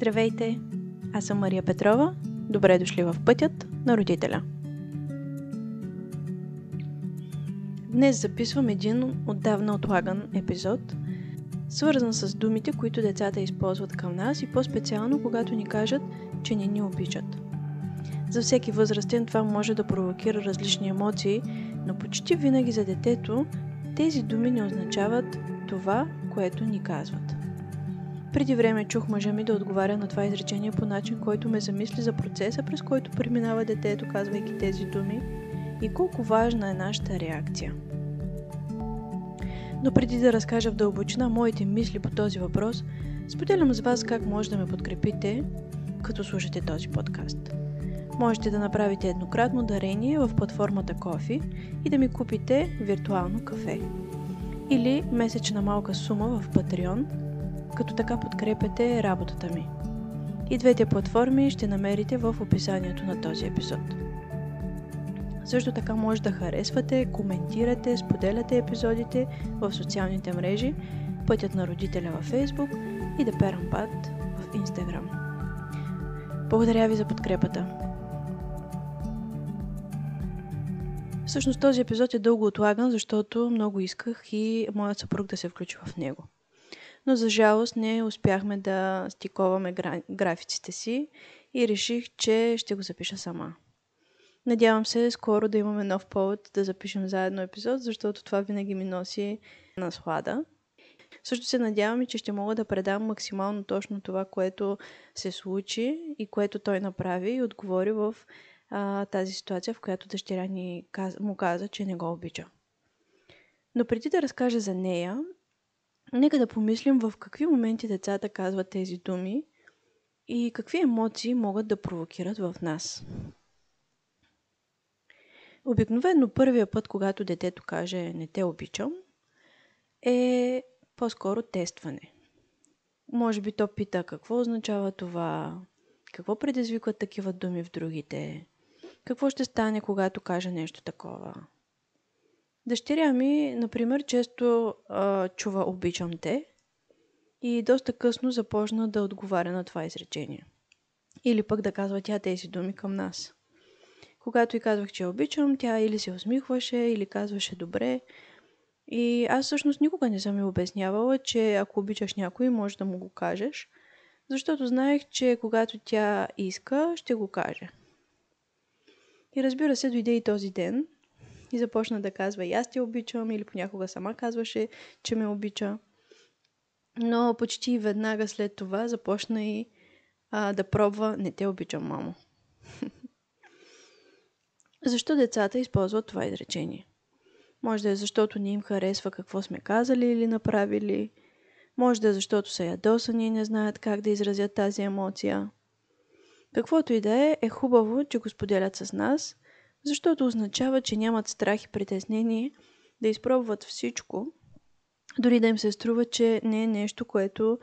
Здравейте! Аз съм Мария Петрова. Добре дошли в пътят на родителя. Днес записвам един отдавна отлаган епизод, свързан с думите, които децата използват към нас и по-специално когато ни кажат, че не ни обичат. За всеки възрастен това може да провокира различни емоции, но почти винаги за детето тези думи не означават това, което ни казват. Преди време чух мъжа ми да отговаря на това изречение по начин, който ме замисли за процеса, през който преминава детето, казвайки тези думи и колко важна е нашата реакция. Но преди да разкажа в дълбочина моите мисли по този въпрос, споделям с вас как може да ме подкрепите, като слушате този подкаст. Можете да направите еднократно дарение в платформата Кофи и да ми купите виртуално кафе. Или месечна малка сума в Patreon – като така подкрепяте работата ми. И двете платформи ще намерите в описанието на този епизод. Също така може да харесвате, коментирате, споделяте епизодите в социалните мрежи, пътят на родителя във Facebook и да перам пат в Instagram. Благодаря ви за подкрепата. Всъщност този епизод е дълго отлаган, защото много исках и моят съпруг да се включи в него но за жалост не успяхме да стиковаме графиците си и реших, че ще го запиша сама. Надявам се скоро да имаме нов повод да запишем заедно епизод, защото това винаги ми носи наслада. Също се надявам и, че ще мога да предам максимално точно това, което се случи и което той направи и отговори в а, тази ситуация, в която дъщеря ни каз... му каза, че не го обича. Но преди да разкажа за нея, Нека да помислим в какви моменти децата казват тези думи и какви емоции могат да провокират в нас. Обикновено първия път, когато детето каже не те обичам, е по-скоро тестване. Може би то пита какво означава това, какво предизвикват такива думи в другите, какво ще стане, когато каже нещо такова. Дъщеря ми, например, често а, чува обичам те и доста късно започна да отговаря на това изречение. Или пък да казва тя тези думи към нас. Когато и казвах, че обичам, тя или се усмихваше, или казваше добре. И аз всъщност никога не съм ми обяснявала, че ако обичаш някой, може да му го кажеш, защото знаех, че когато тя иска, ще го каже. И разбира се, дойде и този ден – и започна да казва и аз те обичам или понякога сама казваше, че ме обича. Но почти веднага след това започна и а, да пробва не те обичам, мамо. Защо децата използват това изречение? Може да е защото не им харесва какво сме казали или направили. Може да е защото са ядосани и не знаят как да изразят тази емоция. Каквото и да е, е хубаво, че го споделят с нас защото означава, че нямат страх и притеснение да изпробват всичко, дори да им се струва, че не е нещо, което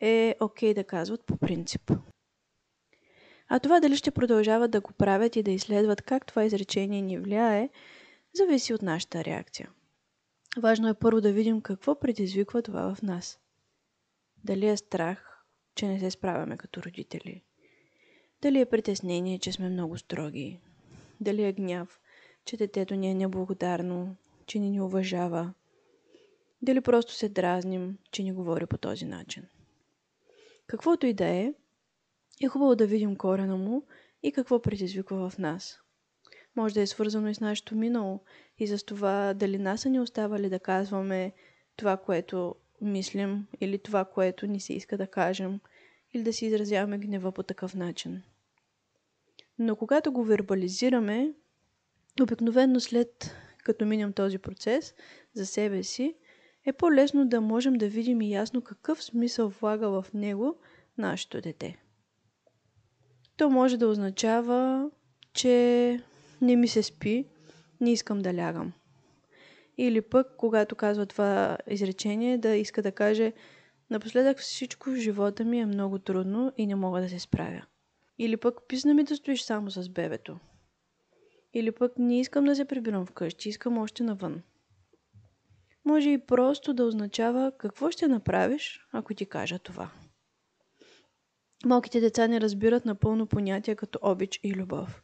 е окей okay да казват по принцип. А това дали ще продължават да го правят и да изследват как това изречение ни влияе, зависи от нашата реакция. Важно е първо да видим какво предизвиква това в нас. Дали е страх, че не се справяме като родители. Дали е притеснение, че сме много строги, дали е гняв, че детето ни е неблагодарно, че ни ни уважава. Дали просто се дразним, че ни говори по този начин. Каквото и да е, е хубаво да видим корена му и какво предизвиква в нас. Може да е свързано и с нашето минало и за това дали нас са ни оставали да казваме това, което мислим или това, което ни се иска да кажем или да си изразяваме гнева по такъв начин. Но когато го вербализираме, обикновено след като минем този процес за себе си, е по-лесно да можем да видим и ясно какъв смисъл влага в него нашето дете. То може да означава, че не ми се спи, не искам да лягам. Или пък, когато казва това изречение, да иска да каже напоследък всичко в живота ми е много трудно и не мога да се справя. Или пък писна ми да стоиш само с бебето. Или пък не искам да се прибирам вкъщи, искам още навън. Може и просто да означава какво ще направиш, ако ти кажа това. Малките деца не разбират напълно понятия като обич и любов.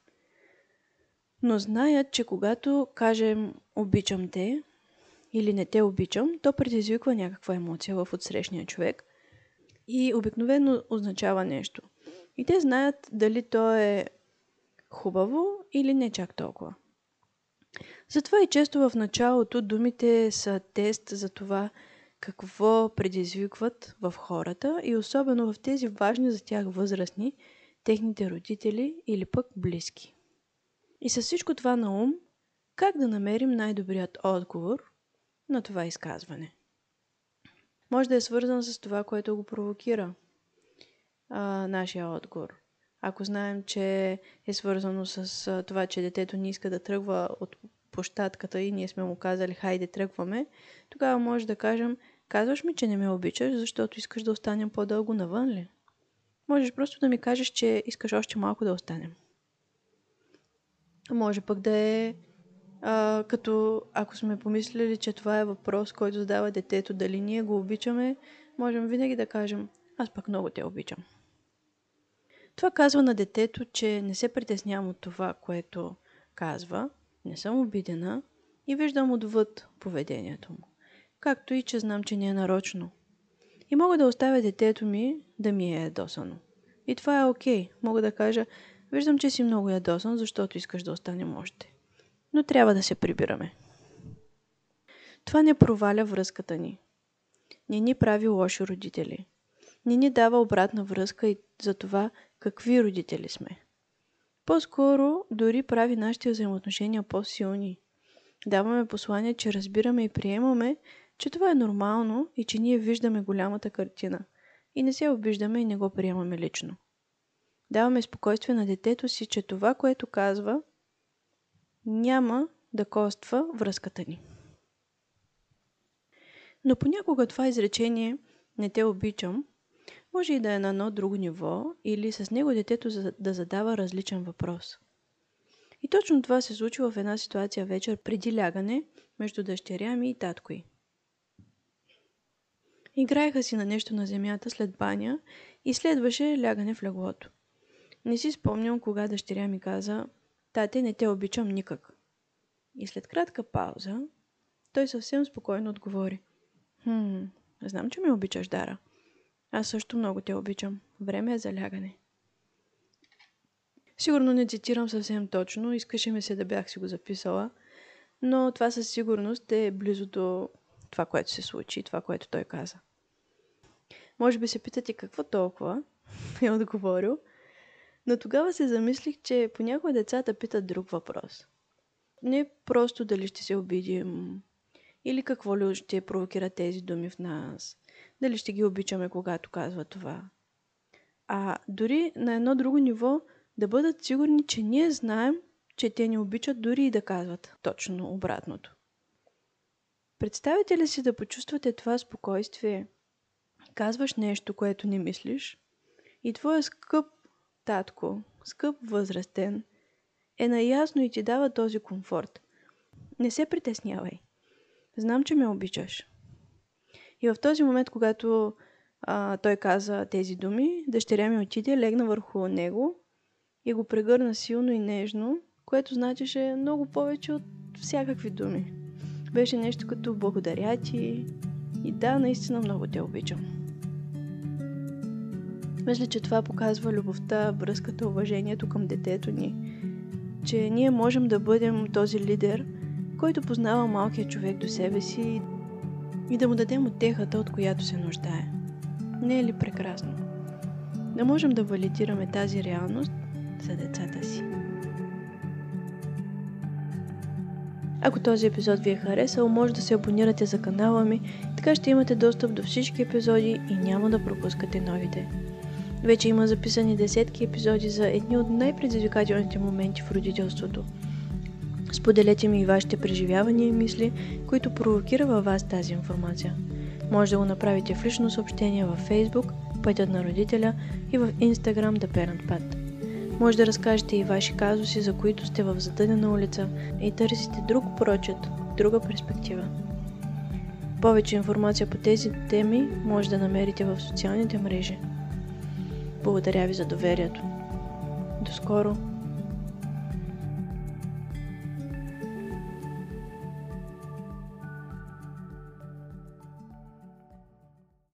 Но знаят, че когато кажем обичам те или не те обичам, то предизвиква някаква емоция в отсрещния човек и обикновено означава нещо. И те знаят дали то е хубаво или не чак толкова. Затова и често в началото думите са тест за това какво предизвикват в хората и особено в тези важни за тях възрастни, техните родители или пък близки. И с всичко това на ум, как да намерим най-добрият отговор на това изказване? Може да е свързан с това, което го провокира а, нашия отговор. Ако знаем, че е свързано с а, това, че детето не иска да тръгва от площадката и ние сме му казали, хайде, тръгваме, тогава може да кажем, казваш ми, че не ме обичаш, защото искаш да останем по-дълго навън ли? Можеш просто да ми кажеш, че искаш още малко да останем. Може пък да е а, като ако сме помислили, че това е въпрос, който задава детето, дали ние го обичаме, можем винаги да кажем, аз пък много те обичам. Това казва на детето, че не се притеснявам от това, което казва, не съм обидена и виждам отвъд поведението му. Както и, че знам, че не е нарочно. И мога да оставя детето ми да ми е ядосано. И това е окей. Okay. Мога да кажа, виждам, че си много ядосан, защото искаш да останем още. Но трябва да се прибираме. Това не проваля връзката ни. Не ни прави лоши родители. Не ни дава обратна връзка и за това какви родители сме. По-скоро дори прави нашите взаимоотношения по-силни. Даваме послание, че разбираме и приемаме, че това е нормално и че ние виждаме голямата картина. И не се обиждаме и не го приемаме лично. Даваме спокойствие на детето си, че това, което казва, няма да коства връзката ни. Но понякога това изречение не те обичам може и да е на едно друго ниво или с него детето да задава различен въпрос. И точно това се случи в една ситуация вечер преди лягане между дъщеря ми и татко й. Играеха си на нещо на земята след баня и следваше лягане в леглото. Не си спомням кога дъщеря ми каза «Тате, не те обичам никак». И след кратка пауза, той съвсем спокойно отговори «Хм, знам, че ме обичаш, Дара. Аз също много те обичам. Време е за лягане. Сигурно не цитирам съвсем точно, искаше ми се да бях си го записала, но това със сигурност е близо до това, което се случи, това, което той каза. Може би се питате какво толкова е отговорил, но тогава се замислих, че понякога децата питат друг въпрос. Не просто дали ще се обидим, или какво ли ще провокира тези думи в нас, дали ще ги обичаме, когато казва това. А дори на едно друго ниво да бъдат сигурни, че ние знаем, че те ни обичат дори и да казват точно обратното. Представете ли си да почувствате това спокойствие? Казваш нещо, което не мислиш и твоя скъп татко, скъп възрастен, е наясно и ти дава този комфорт. Не се притеснявай. Знам, че ме обичаш. И в този момент, когато а, той каза тези думи, дъщеря ми отиде, легна върху него и го прегърна силно и нежно, което значеше много повече от всякакви думи. Беше нещо като благодаря ти и да, наистина много те обичам. Мисля, че това показва любовта, връзката, уважението към детето ни. Че ние можем да бъдем този лидер, който познава малкия човек до себе си и да му дадем отехата, от която се нуждае. Не е ли прекрасно? Да можем да валидираме тази реалност за децата си. Ако този епизод ви е харесал, може да се абонирате за канала ми, така ще имате достъп до всички епизоди и няма да пропускате новите. Вече има записани десетки епизоди за едни от най-предизвикателните моменти в родителството – Споделете ми и вашите преживявания и мисли, които провокира във вас тази информация. Може да го направите в лично съобщение във Facebook, Пътят на родителя и в Instagram The Parent Path. Може да разкажете и ваши казуси, за които сте в задънена улица и търсите друг прочет, друга перспектива. Повече информация по тези теми може да намерите в социалните мрежи. Благодаря ви за доверието. До скоро!